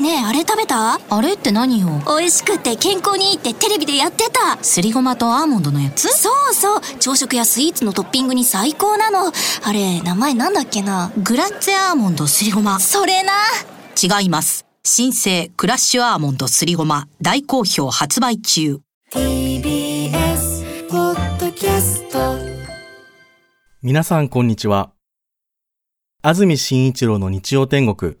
ねえあれ食べた？あれって何よ？美味しくて健康にいいってテレビでやってた。すりごまとアーモンドのやつ？そうそう。朝食やスイーツのトッピングに最高なの。あれ名前なんだっけな？グラッツェアーモンドすりごま。それな。違います。新生クラッシュアーモンドすりごま。大好評発売中。TBS ポッドキャスト。皆さんこんにちは。安住紳一郎の日曜天国、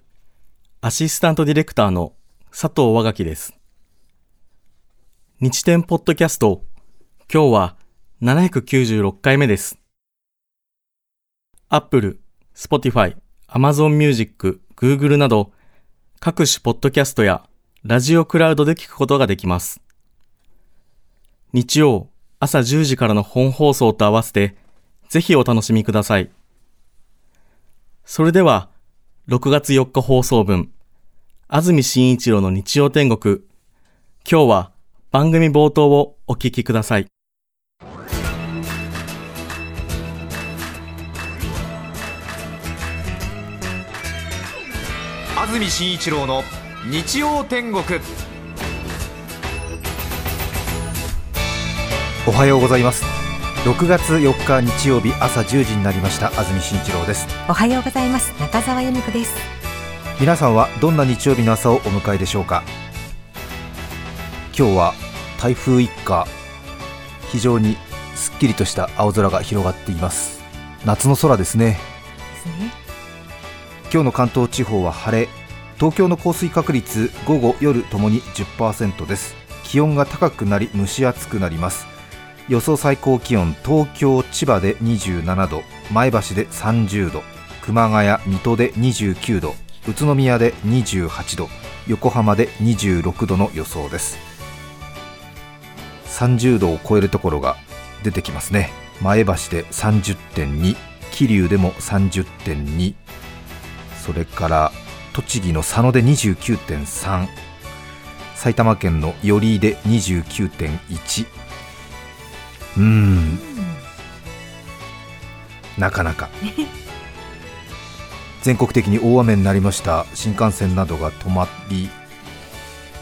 アシスタントディレクターの佐藤和垣です。日天ポッドキャスト、今日は796回目です。Apple、Spotify、Amazon Music、Google など各種ポッドキャストやラジオクラウドで聞くことができます。日曜朝10時からの本放送と合わせてぜひお楽しみください。それでは、6月4日放送分、安住紳一郎の日曜天国。今日は番組冒頭をお聞きください。安住紳一郎の日曜天国おはようございます6月4日日曜日朝10時になりました。安住紳一郎です。おはようございます。中澤由美子です。皆さんはどんな日曜日の朝をお迎えでしょうか？今日は台風一過非常にすっきりとした青空が広がっています。夏の空ですね。ですね。今日の関東地方は晴れ東京の降水確率午後夜ともに10%です。気温が高くなり蒸し暑くなります予想最高気温東京千葉で27度前橋で30度熊谷水戸で29度宇都宮で28度横浜で26度の予想です。30度を超えるところが出てきますね。前橋で30.2桐生でも30.2それから栃木の佐野で29.3埼玉県の寄居で29.1うん。なかなか。全国的に大雨になりました。新幹線などが止まり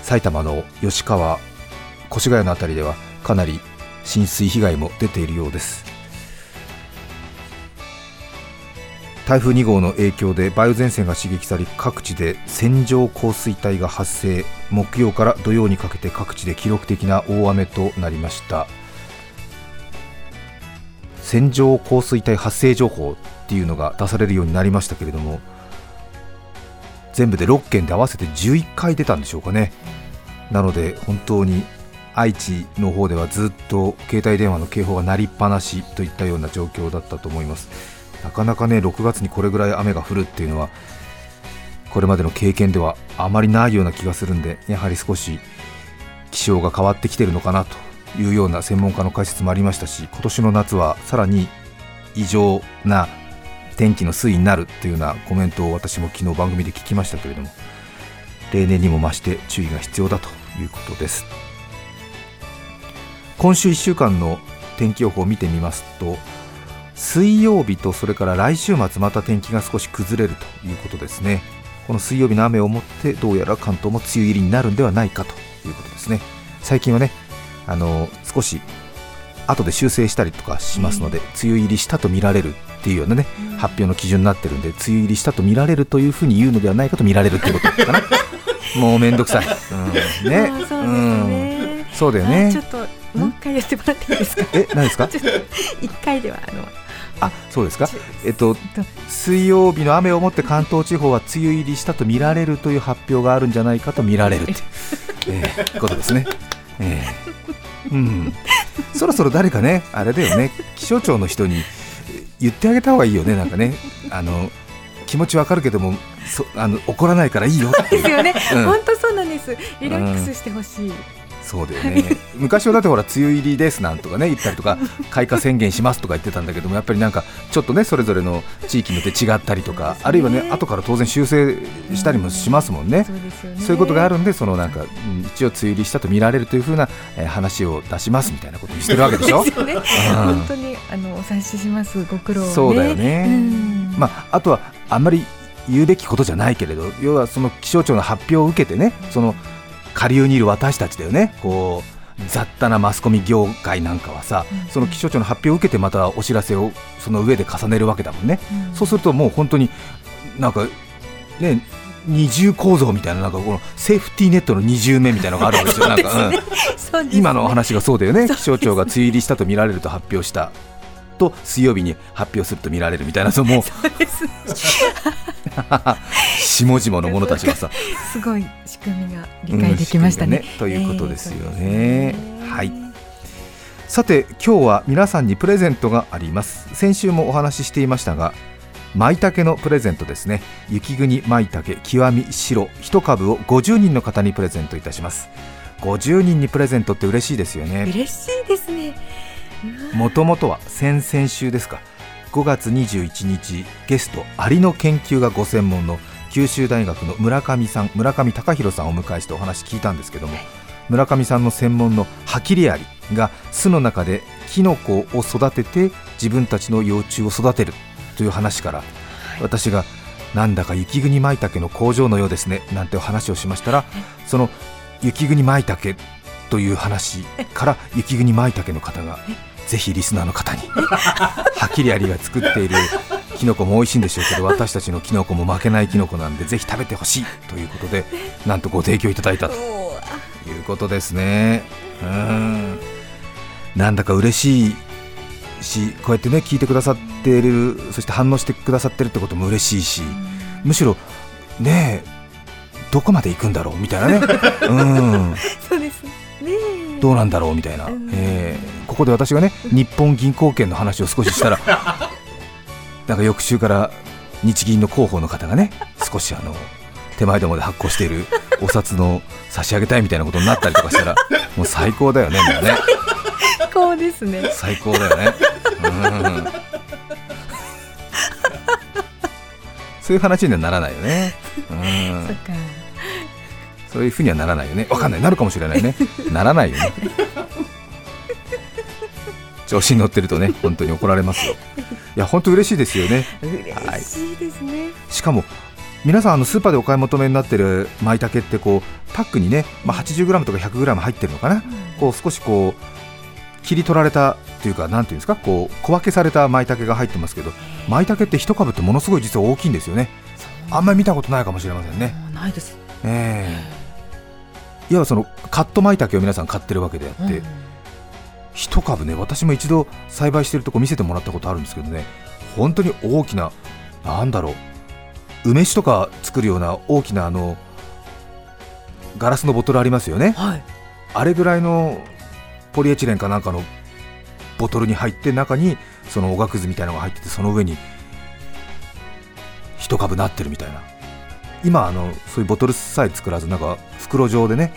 埼玉の吉川越谷の辺りではかなり浸水被害も出ているようです。台風2号の影響で梅雨前線が刺激され各地で線状降水帯が発生。木曜から土曜にかけて各地で記録的な大雨となりました。線状降水帯発生情報っていうのが出されるようになりましたけれども全部で6件で合わせて11回出たんでしょうかね。なので本当に愛知の方ではずっと携帯電話の警報が鳴りっぱなしといったような状況だったと思います。なかなかね6月にこれぐらい雨が降るっていうのはこれまでの経験ではあまりないような気がするんでやはり少し気象が変わってきてるのかなというような専門家の解説もありましたし今年の夏はさらに異常な天気の推移になるというようなコメントを私も昨日番組で聞きましたけれども例年にも増して注意が必要だということです。今週1週間の天気予報を見てみますと水曜日とそれから来週末また天気が少し崩れるということですね。この水曜日の雨をもってどうやら関東も梅雨入りになるんではないかということですね。最近はねあの少し後で修正したりとかしますので、梅雨入りしたと見られるっていうようなね、発表の基準になってるんで梅雨入りしたと見られるというふうに言うのではないかと見られるっていうことかな もうめんどくさい、うん、ね。うね。うん。そうだよあねちょっともう一回やってもらっていいですか？え何ですか？一回ではあのあそうですか？えっと水曜日の雨をもって関東地方は梅雨入りしたと見られるという発表があるんじゃないかと見られるって、えーことですね。えーうん、そろそろ誰かね、あれだよね、気象庁の人にえー言ってあげた方がいいよね、なんかね、あの気持ちわかるけどもそあの、怒らないからいいよですよね、うん。本当そうなんです。リラックスしてほしい、そうだよね。昔はだってほら梅雨入りですなんとかね言ったりとか 開花宣言しますとか言ってたんだけどもやっぱりなんかちょっとねそれぞれの地域によって違ったりとか、あるいはね後から当然修正したりもしますもんね。そうですよね。そういうことがあるんで、そのなんか、うん一応梅雨入りしたと見られるというふうな、えー話を出しますみたいなことにしてるわけでしょ？ね。本当にあのお察ししますご苦労をね。そうだよね。うん。まあ、あとはあんまり言うべきことじゃないけれど要はその気象庁の発表を受けてねその下流にいる私たちだよね。こう雑多なマスコミ業界なんかはさ、その気象庁の発表を受けてまたお知らせをその上で重ねるわけだもんね、そうするともう本当になんかね二重構造みたいななんかこのセーフティーネットの二重目みたいなのがあるわけですよ。なんか、今のお話がそうだよね。気象庁が梅雨入りしたと見られると発表したと水曜日に発表すると見られるみたいなその もう下々の者たちがさすごい仕組みが理解できましたね。うんということですよね。えーはい。さて今日は皆さんにプレゼントがあります先週もお話ししていましたが舞茸のプレゼントですね雪国舞茸極み白一株を50人の方にプレゼントいたします50人にプレゼントって嬉しいですよね嬉しいですね。もともとは先々週ですか。5月21日ゲストアリの研究がご専門の九州大学の村上さん村上隆弘さんをお迎えしてお話聞いたんですけども村上さんの専門のハキリアリが巣の中でキノコを育てて自分たちの幼虫を育てるという話から私がなんだか雪国舞茸の工場のようですねなんてお話をしましたらその雪国舞茸という話から雪国舞茸の方がぜひリスナーの方にハキリアリが作っているキノコも美味しいんでしょうけど私たちのキノコも負けないキノコなんでぜひ食べてほしいということでなんとご提供いただいたと。いうことですね。うん。なんだか嬉しいしこうやってね聞いてくださっているそして反応してくださってるってことも嬉しいしむしろねえどこまで行くんだろうみたいなね。うん。どうなんだろうみたいな、うん。えーここで私がね日本銀行券の話を少ししたら なんか翌週から日銀の広報の方がね少しあの手前どもで発行しているお札の差し上げたいみたいなことになったりとかしたらもう最高だよねもうね。こうですね。最高だよね。うん。そういう話にはならないよね。うん。そっか。そういうふうにはならないよね。わかんない、なるかもしれないね。ならないよね。調子に乗ってるとね、本当に怒られますよ。いや、本当嬉しいですよね。嬉しいですね。しかも、皆さんあのスーパーでお買い求めになってる舞茸ってこうパックにね、まあ、80g とか 100g 入ってるのかな、こう少しこう切り取られたっていうかなんていうんですか？こう小分けされた舞茸が入ってますけど舞茸って一株ってものすごい実は大きいんですよねあんまり見たことないかもしれませんねないです。ええいわばそのカット舞茸を皆さん買ってるわけであって、うん。一株ね私も一度栽培してるとこ見せてもらったことあるんですけどね本当に大きななんだろう梅酒とか作るような大きなあのガラスのボトルありますよね。はい。あれぐらいのポリエチレンかなんかのボトルに入って中にそのおがくずみたいなのが入っててその上に一株なってるみたいな今あのそういうボトルさえ作らずなんか袋状でね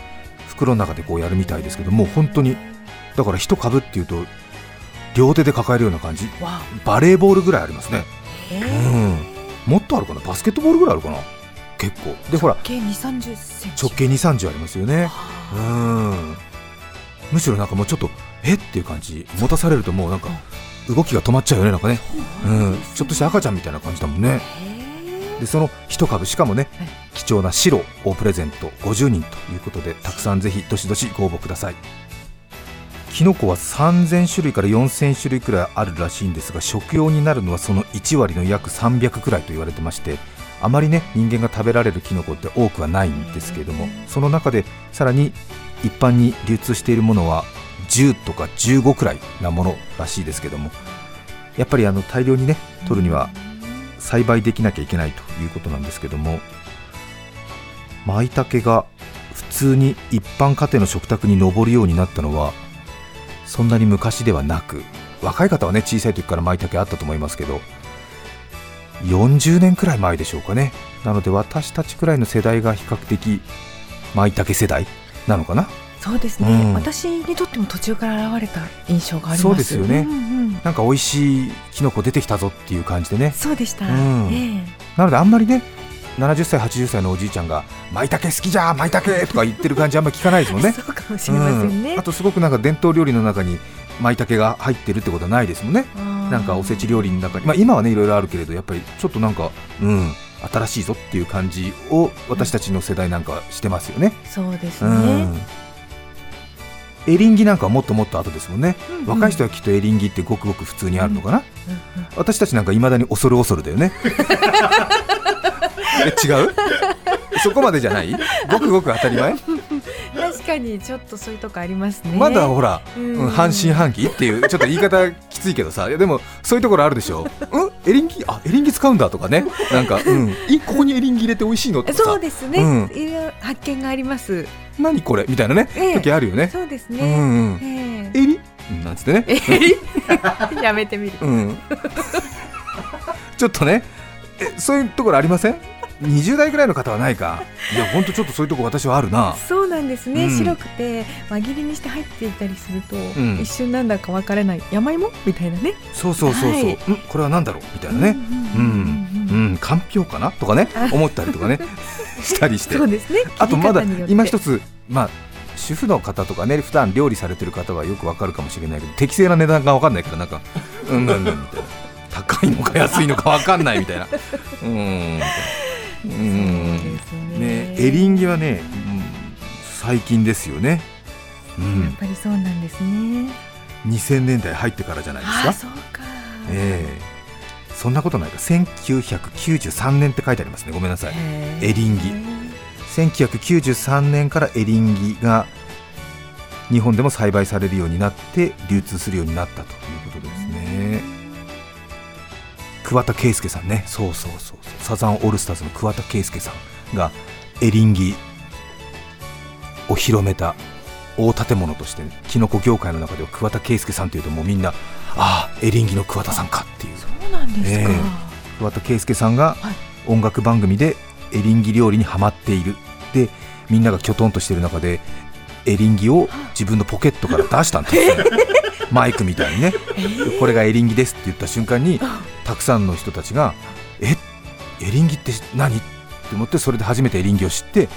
袋の中でこうやるみたいですけどもう本当にだから一株っていうと両手で抱えるような感じ。わバレーボールぐらいありますね。え。うん。もっとあるかな？バスケットボールぐらいあるかな？結構。でほら。直径2 3 0ありますよね。うん。むしろなんかもうちょっとえ？っていう感じ持たされるともうなんか動きが止まっちゃうよねなんかね。うんちょっとした赤ちゃんみたいな感じだもんねでその一株しかもねはい。貴重な白をプレゼント50人ということでたくさんぜひどしどしご応募ください。キノコは3000種類から4000種類くらいあるらしいんですが食用になるのはその1割の約300くらいと言われてましてあまりね人間が食べられるキノコって多くはないんですけれどもその中でさらに一般に流通しているものは10とか15くらいなものらしいですけどもやっぱりあの大量にね取るには栽培できなきゃいけないということなんですけども舞茸が普通に一般家庭の食卓に上るようになったのはそんなに昔ではなく若い方はね小さい時から舞茸あったと思いますけど40年くらい前でしょうかね。なので私たちくらいの世代が比較的舞茸世代なのかな。そうですね、うん。私にとっても途中から現れた印象があります。そうですよね。んうん。なんか美味しいキノコ出てきたぞっていう感じでね。そうでした、うん。えなのであんまりね70歳80歳のおじいちゃんが「舞茸好きじゃん舞茸!」とか言ってる感じあんまり聞かないですもんえね。そうかもしれませんね、うん。あとすごくなんか伝統料理の中に舞茸が入ってるってことはないですもんね。なんかおせち料理の中に、まあ、今はねいろいろあるけれどやっぱりちょっとなんかうん新しいぞっていう感じを私たちの世代なんかはしてますよね。そうですうね。んエリンギなんかはもっともっと後ですもんね、うんうん。若い人はきっとエリンギってごくごく普通にあるのかな、うんうん。私たちなんかいまだに恐る恐るだよね。え違う？そこまでじゃない？ごくごく当たり前？確かにちょっとそういうとこありますね。まだほら、うん。うん半信半疑っていうちょっと言い方きついけどさいやでもそういうところあるでしょ。うん？エリンギあエリンギ使うんだとかね。なんかうん。いここにエリンギ入れて美味しいの？とかそうさですね。うん。発見があります。何これ？みたいなね、ええ。時あるよね。そうですうんね。うん。えエリ？うんなんつってね。え やめてみる。うん、ちょっとね。えそういうところありません？20代ぐらいの方はないか。いや本当ちょっとそういうとこ私はあるな。そうなんですね、うん。白くて輪切りにして入っていたりすると、ん。一瞬なんだかわからない。山芋みたいなね。そうそうそうそう、はい。んこれは何だろうみたいなね。うんうんかんぴょうかなとかね。思ったりとかね。したりして。そうですね。あとまだ今一つまあ主婦の方とかね普段料理されてる方はよくわかるかもしれないけど適正な値段がわかんないからなんかうんなんなんみたいな。高いのか安いのかわかんないみたいな。うんみたいなうん。ね。ねエリンギはね、うん最近ですよね、うやんっ、ぱりそうなんですね。2000年代入ってからじゃないですか。そうか、ええ。そんなことないか。1993年って書いてありますね。ごめんなさい。エリンギ。1993年からエリンギが日本でも栽培されるようになって流通するようになったということで桑田佳祐さんね。そうそうそうサザンオールスターズの桑田佳祐さんがエリンギを広めた大建物としてキノコ業界の中では桑田佳祐さんというともうみんなああエリンギの桑田さんかっていう。そうなんですか、え桑田佳祐さんがはい。音楽番組でエリンギ料理にハマっている。でみんながきょとんとしている中でエリンギを自分のポケットから出したんですよ マイクみたいにね、これがエリンギですって言った瞬間にたくさんの人たちがえ？エリンギって何？って思ってそれで初めてエリンギを知って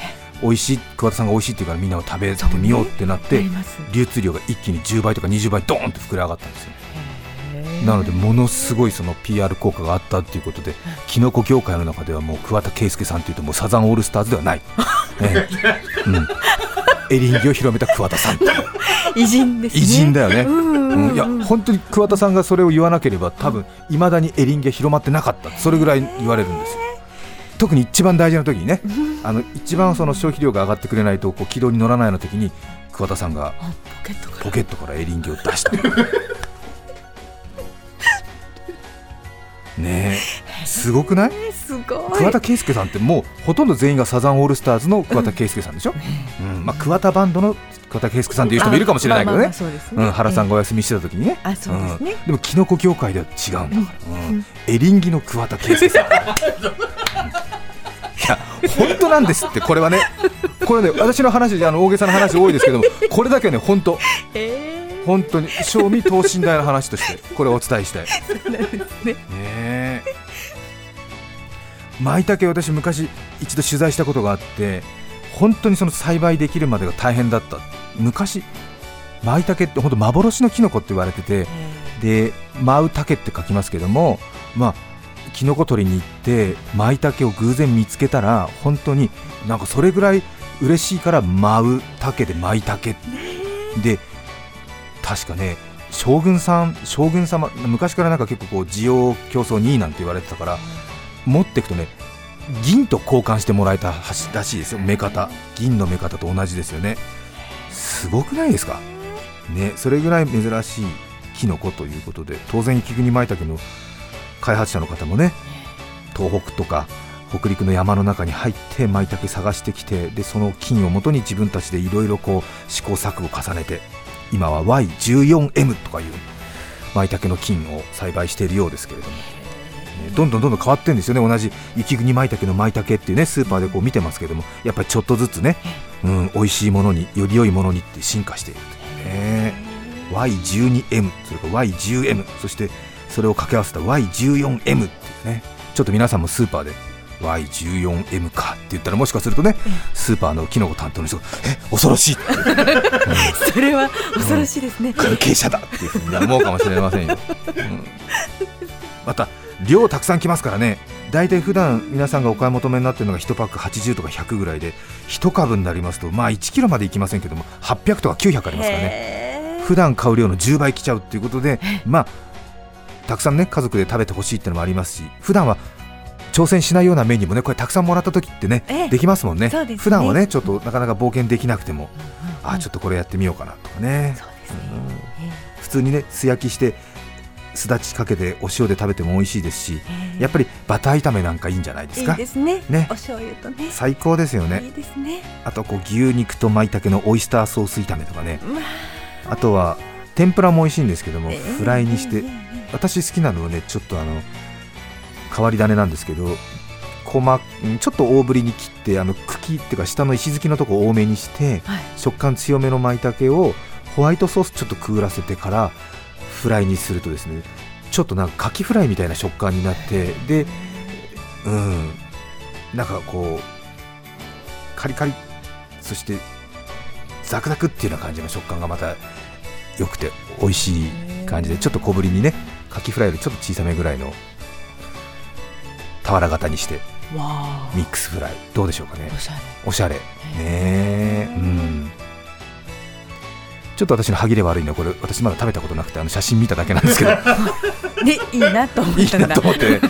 美味しい桑田さんが美味しいって言うからみんなを食べてみようってなって流通量が一気に10倍とか20倍ドーンって膨れ上がったんですよ。なのでものすごいその PR 効果があったっていうことでキノコ業界の中ではもう桑田佳祐さんというともうサザンオールスターズではない、ええ。うん、エリンギを広めた桑田さん。偉人ですね。偉人だよね、うんいや本当に桑田さんがそれを言わなければ多分いまだにエリンギが広まってなかった。それぐらい言われるんですよ。特に一番大事な時にねあの一番その消費量が上がってくれないとこう軌道に乗らないような時に桑田さんがあポケットから。エリンギを出した。ねえ。すごくない？えーすごい。桑田佳祐さんってもうほとんど全員がサザンオールスターズの桑田佳祐さんでしょ、うん。まあ、桑田バンドの桑田佳祐さんっていう人もいるかもしれないけどね。原さんがお休みしてた時にね、あそうですね。ん。でもキノコ業界では違うんだ。から、うん。うん。エリンギの桑田佳祐さん。いや本当なんですってこれはね。これね私の話じゃあの大げさな話多いですけどもこれだけはね本当。え本当に。賞味等身大の話としてこれをお伝えしたい。ねー、そうなんですねえ舞茸私昔一度取材したことがあって本当にその栽培できるまでが大変だった。昔舞茸って本当幻のキノコって言われててで舞茸って書きますけどもまあキノコ取りに行って舞茸を偶然見つけたら本当になんかそれぐらい嬉しいから舞茸で舞茸。で確かね将軍さん将軍様昔からなんか結構こう需要競争2位なんて言われてたから持っていくとね銀と交換してもらえたらしいですよ。目方。銀の目方と同じですよね。すごくないですか？ねそれぐらい珍しいキノコということで当然雪国舞茸の開発者の方もね東北とか北陸の山の中に入って舞茸探してきてでその金をもとに自分たちでいろいろこう試行錯誤を重ねて今は Y14M とかいう舞茸の金を栽培しているようですけれども、どんどんどんどん変わってるんですよね。同じ雪国舞茸の舞茸っていうねスーパーでこう見てますけどもやっぱりちょっとずつね、うん、美味しいものにより良いものにって進化しているというね。Y12M それから Y10M そしてそれを掛け合わせた Y14M っていうねちょっと皆さんもスーパーで Y14M かって言ったらもしかするとねスーパーのキノコ担当の人がえ恐ろしい それは恐ろしいですね、関係者だっていうふうに思うかもしれませんよ、うん。また量たくさん来ますからね。大体普段皆さんがお買い求めになっているのが1パック80とか100ぐらいで1株になりますとまあ1キロまでいきませんけども800とか900ありますからね。普段買う量の10倍来ちゃうっていうことでまあたくさんね家族で食べてほしいっていうのもありますし普段は挑戦しないようなメニューもねこれたくさんもらった時ってね、ええ。できますもんね。ね。普段はねちょっとなかなか冒険できなくても、あちょっとこれやってみようかなとかね。そうですね。普通にね素焼きしてすだちかけてお塩で食べても美味しいですしええ。やっぱりバター炒めなんかいいんじゃないですいいかですね。ね。お醤油とね。最高ですよいね。いですね。あとこう牛肉と舞茸のオイスターソース炒めとかね。まああとは天ぷらも美味しいんですけどもええフライにして。ええ私好きなのはねちょっとあの変わり種なんですけど細んちょっと大ぶりに切ってあの茎っていうか下の石突きのとこ多めにしてはい。食感強めの舞茸をホワイトソースちょっとくぐらせてからフライにするとですねちょっとなんかカキフライみたいな食感になってでうんなんかこうカリカリそしてザクザクっていうような感じの食感がまた良くて美味しい感じでちょっと小ぶりにねカキフライよりちょっと小さめぐらいの俵型にしてミックスフライ。どうでしょうかね。おしゃれ。おしゃれ。ねえ。うんちょっと私の歯切れ悪いのはこれ私まだ食べたことなくてあの写真見ただけなんですけど。でいいなと思いいったんだ。なと思って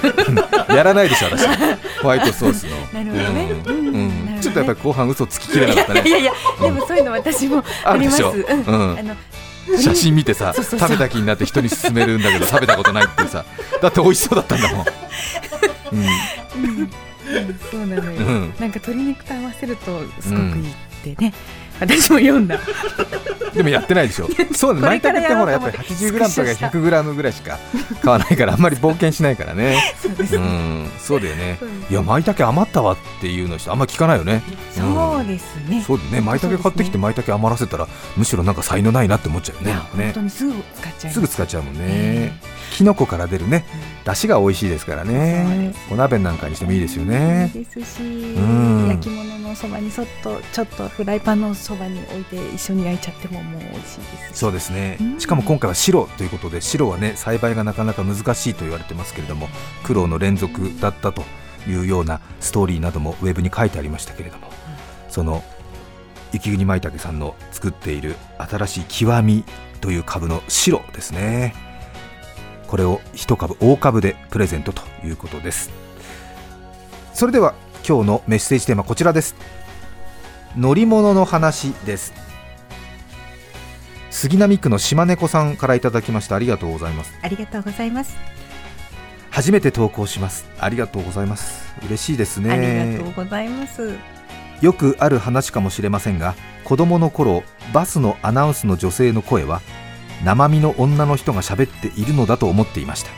やらないでしょ私。ホワイトソースの。なるほどね。うん。ちょっとやっぱり後半嘘つききれなかったね。いやいやでもそういうの私もあります。うん。うん。あの写真見てさ食べた気になって人に勧めるんだけど食べたことないっていうさ。だって美味しそうだったんだもん、うん。うん。うん。そうなのよ、うん。なんか鶏肉と合わせるとすごくいいってね、私も読んだ。でもやってないでしょ。そうね。これ舞茸ってほらやっぱりと思って。80g とかスクショした 100g ぐらいしか買わないからあんまり冒険しないからね。そうん。そうだよね。いや舞茸余ったわっていうの人あんま聞かないよね。そうですね、そうだね。舞茸買ってきて舞茸余らせたらむしろなんか才能ないなって思っちゃうよね。ね本当にすぐ使っちゃいます。すぐ使っちゃうもんね。きのこから出るね出汁が美味しいですからね。お鍋なんかにしてもいいですよね。ですし、ん。焼き物のそばにそっとちょっとフライパンのそばに置いて一緒に焼いちゃってももう美味しいです。しそうですね。うん。しかも今回は白ということで白はね栽培がなかなか難しいと言われてますけれども苦労の連続だったというようなストーリーなどもウェブに書いてありましたけれどもその雪国舞茸さんの作っている新しい極みという株の白ですねこれを一株大株でプレゼントということです。それでは今日のメッセージテーマこちらです。乗り物の話です。杉並区の島猫さんからいただきました。ありがとうございます。ありがとうございます、初めて投稿します。ありがとうございます。嬉しいですね。ありがとうございます。よくある話かもしれませんが子供の頃バスのアナウンスの女性の声は生身の女の人が喋っているのだと思っていました。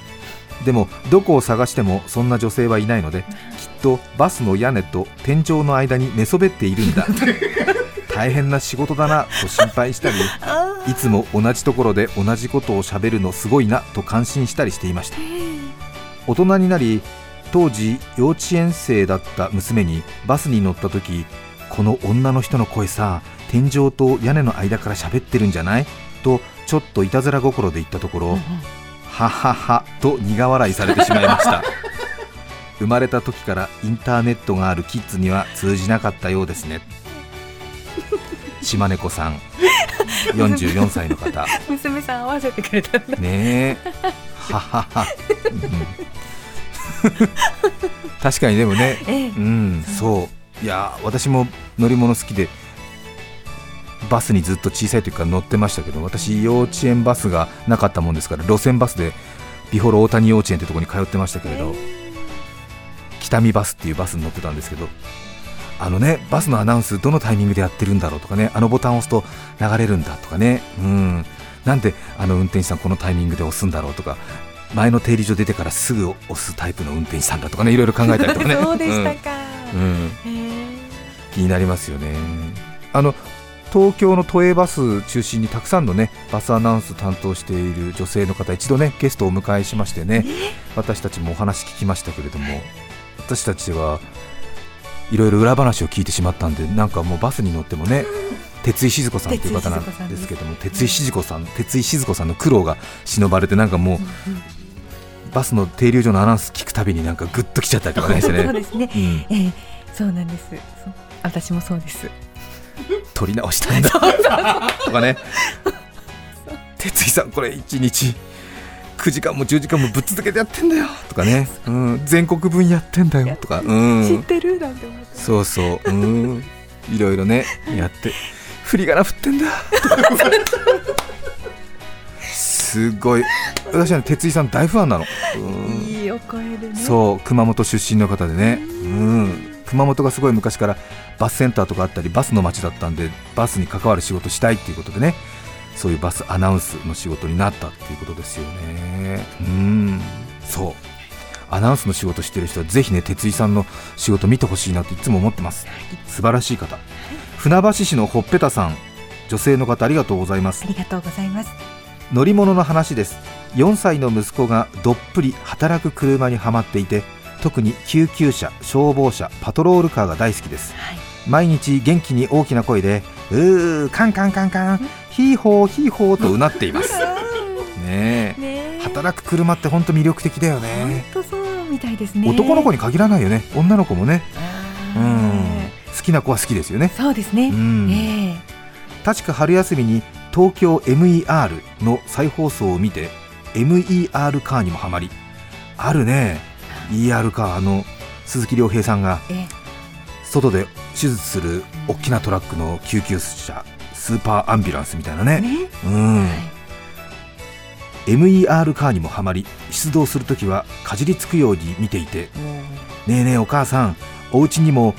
でもどこを探してもそんな女性はいないのできっとバスの屋根と天井の間に寝そべっているんだ。大変な仕事だなと心配したりいつも同じところで同じことを喋るのすごいなと感心したりしていました。大人になり当時幼稚園生だった娘にバスに乗った時この女の人の声さ天井と屋根の間から喋ってるんじゃない？とちょっといたずら心で言ったところ、はははと苦笑いされてしまいました。生まれた時からインターネットがあるキッズには通じなかったようですね。島猫さん44歳の方。娘さん合わせてくれたんだ。ねえ。ははは、うん。確かにでもね。ええ。うん。そう。いや私も乗り物好きでバスにずっと小さい時から乗ってましたけど私幼稚園バスがなかったもんですから路線バスでビフォロ大谷幼稚園ってところに通ってましたけれど、北見バスっていうバスに乗ってたんですけどあのねバスのアナウンスどのタイミングでやってるんだろうとかねあのボタンを押すと流れるんだとかねうん。なんであの運転手さんこのタイミングで押すんだろうとか前の停留所出てからすぐ押すタイプの運転手さんだとかねいろいろ考えたりとかね。そうでしたか、うん。うん。気になりますよね。あの東京の都営バス中心にたくさんのねバスアナウンス担当している女性の方一度ねゲストをお迎えしましてね私たちもお話聞きましたけれども私たちはいろいろ裏話を聞いてしまったんでなんかもうバスに乗ってもね鉄井静子さんっていう方なんですけども鉄井静子さん鉄井静子さんの苦労が忍ばれてなんかもうバスの停留所のアナウンス聞くたびになんかグッときちゃったりとかねしてね、そうですね。うん、えー、そうなんです。私もそうです。撮り直したんだ。とかね。哲井さんこれ1日9時間も10時間もぶっ続けてやってんだよ。とかね、うん、全国分やってんだよ。とか、うん、知ってるなんて思って。そうそう、うん、いろいろねやって。振り仮名振ってんだ。とかすごい。私はね哲井さん大ファンなの、うん。いいお声でね。そう。熊本出身の方でね、うん、熊本がすごい昔からバスセンターとかあったりバスの街だったんでバスに関わる仕事したいっていうことでねそういうバスアナウンスの仕事になったっていうことですよね。うん。そう。アナウンスの仕事してる人はぜひね哲井さんの仕事見てほしいなっていつも思ってます。素晴らしい方。船橋市のほっぺたさん女性の方ありがとうございます。ありがとうございます。乗り物の話です。4歳の息子がどっぷり働く車にはまっていて特に救急車消防車パトロールカーが大好きです、はい。毎日元気に大きな声でうーカンカンカンカンヒーホーヒーホーとうなっています。ねえ。働く車って本当魅力的だよね。本当そうみたいですね。男の子に限らないよね。女の子もね。うん。好きな子は好きですよね。そうですね。うん。え確か春休みに東京 MER の再放送を見て MER カーにもハマりあるね ER カーあの鈴木亮平さんがええ。外で手術する大きなトラックの救急車スーパーアンビュランスみたいなね。えね。うん、はい。MER カーにもハマり出動するときはかじりつくように見ていて「ねえねえお母さんお家にも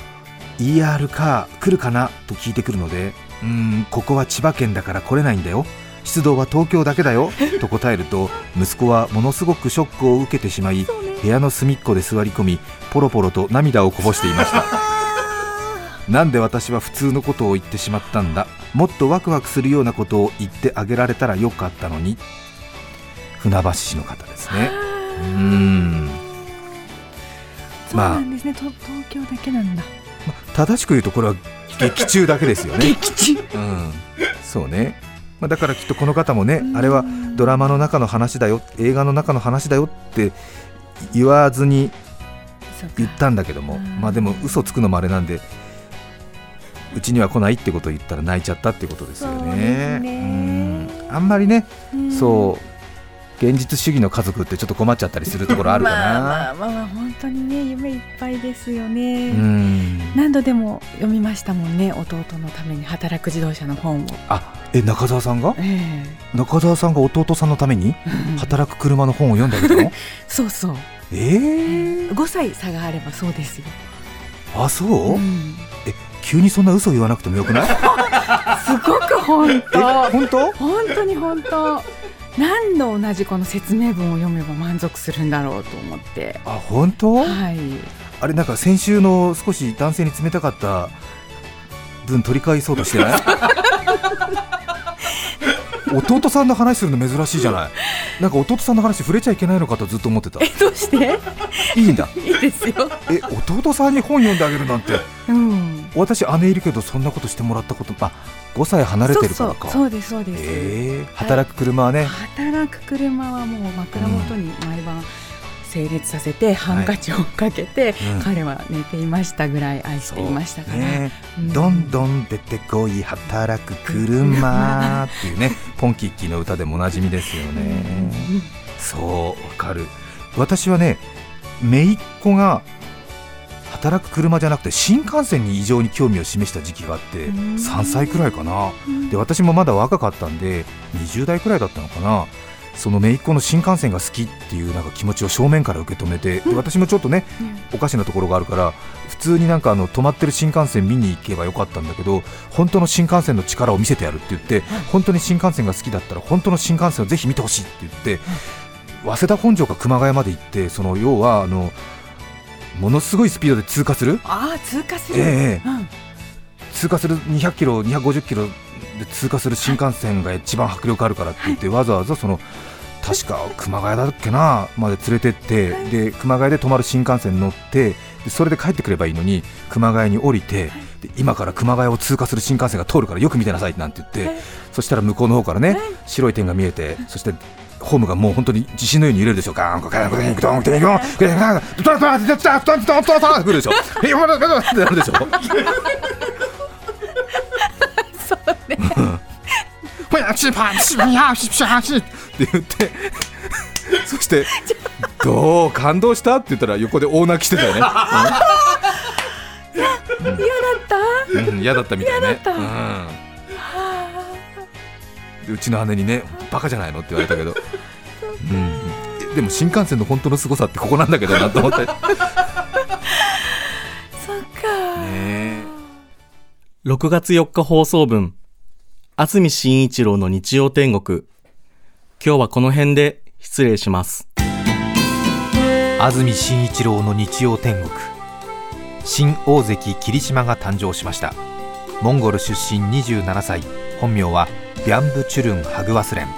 ER カー来るかな?」と聞いてくるので「うーんここは千葉県だから来れないんだよ。出動は東京だけだよ」と答えると息子はものすごくショックを受けてしまい部屋の隅っこで座り込みポロポロと涙をこぼしていました なんで私は普通のことを言ってしまったんだ？もっとワクワクするようなことを言ってあげられたらよかったのに船橋市の方ですねうーんそうまあなんですね。と東京だけなんだ。ま正しく言うとこれは劇中だけですよね。劇中。うん、そうね。まあだからきっとこの方もね、あれはドラマの中の話だよ、映画の中の話だよって言わずに言ったんだけども、うん。まあでも嘘つくのもあれなんで、うちには来ないってことを言ったら泣いちゃったってことですよね。ね。うん。あんまりね、うん。そう現実主義の家族ってちょっと困っちゃったりするところあるかな。まあまあまあまあ本当にね夢いっぱいですよね。うん。何度でも読みましたもんね弟のために働く自動車の本を。あ、え中澤さんが？え中澤さんが弟さんのためにえ働く車の本を読んであげたのそうそう。ええ5歳差があればそうですよ。あそう、うんえ急にそんな嘘言わなくてもよくない？すごく本え当。本当？本当に本当。何度同じこの説明文を読めば満足するんだろうと思って。あ本当？はい。あれなんか先週の少し男性に冷たかった分取り返そうとしてない？弟さんの話するの珍しいじゃない？なんか弟さんの話触れちゃいけないのかとずっと思ってたえどうして？いいんだいいですよ。え弟さんに本読んであげるなんてうん。私姉いるけどそんなことしてもらったことあ5歳離れてるからか。そうですそうです。え。ー働く車はね、働く車はもう枕元に毎晩整列させてハンカチをかけて、うん。彼は寝ていましたぐらい愛していましたから、ね。うん。どんどん出てこい働く車っていうね ポンキッキーの歌でもおなじみですよね。そうわかる。私はね姪っ子が働く車じゃなくて新幹線に異常に興味を示した時期があってうん。3歳くらいかな。で私もまだ若かったんで20代くらいだったのかな。その姪っ子の新幹線が好きっていうなんか気持ちを正面から受け止めてで私もちょっとねおかしなところがあるから普通になんかあの止まってる新幹線見に行けばよかったんだけど本当の新幹線の力を見せてやるって言って本当に新幹線が好きだったら本当の新幹線をぜひ見てほしいって言って早稲田本庄か熊谷まで行ってその要はあのものすごいスピードで通過する？ああ通過する、ええうん。通過する200キロ、250キロで通過する新幹線が一番迫力あるからって言って、わざわざその確か熊谷だっけなまで連れてって、で熊谷で止まる新幹線に乗ってでそれで帰ってくればいいのに熊谷に降りてで今から熊谷を通過する新幹線が通るからよく見てなさいなんて言って、そしたら向こうの方からね白い点が見えてそしてホームがもう本当に地震のように揺れるでしょガーンガーンガーンガーンガーンガーンガーンガーンドンドンドンドンドンドンドンドンってくるでしょえババババってなるでしょそうねパンチパンチパンチパンチって言ってそしてどう感動したって言ったら横で大泣きしてたよね嫌だったうんうん嫌だったみたいね嫌だったうんでうちの姉にねバカじゃないの？って言われたけど。うん。でも新幹線の本当の凄さってここなんだけどなと思って。ね そっか。え。6月4日放送分、安住紳一郎の日曜天国。今日はこの辺で失礼します。安住紳一郎の日曜天国。新大関霧島が誕生しました。モンゴル出身27歳。本名はビャンブチュルンハグワスレン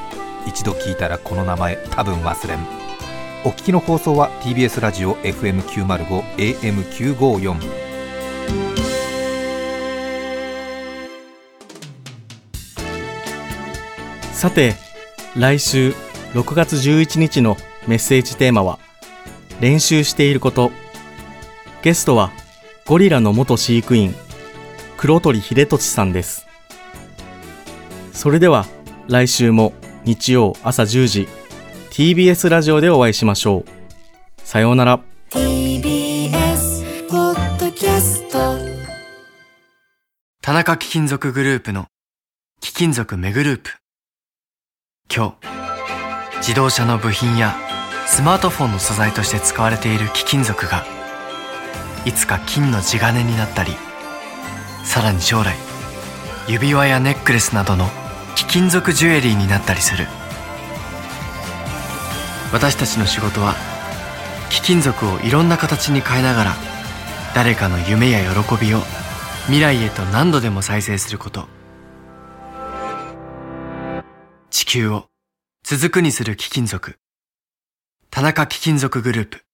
一度聞いたらこの名前多分忘れんお聞きの放送は TBS ラジオ FM905 AM954 さて、来週6月11日のメッセージテーマは、練習していること。ゲストは、ゴリラの元飼育員、黒鳥秀俊さんです。それでは、来週も日曜朝10時、TBS ラジオでお会いしましょう。さようなら。TBS ポッドキャスト田中貴金属グループの貴金属メグループ今日自動車の部品やスマートフォンの素材として使われている貴金属がいつか金の地金になったりさらに将来指輪やネックレスなどの貴金属ジュエリーになったりする。私たちの仕事は貴金属をいろんな形に変えながら誰かの夢や喜びを未来へと何度でも再生すること。地球を続くにする貴金属。田中貴金属グループ。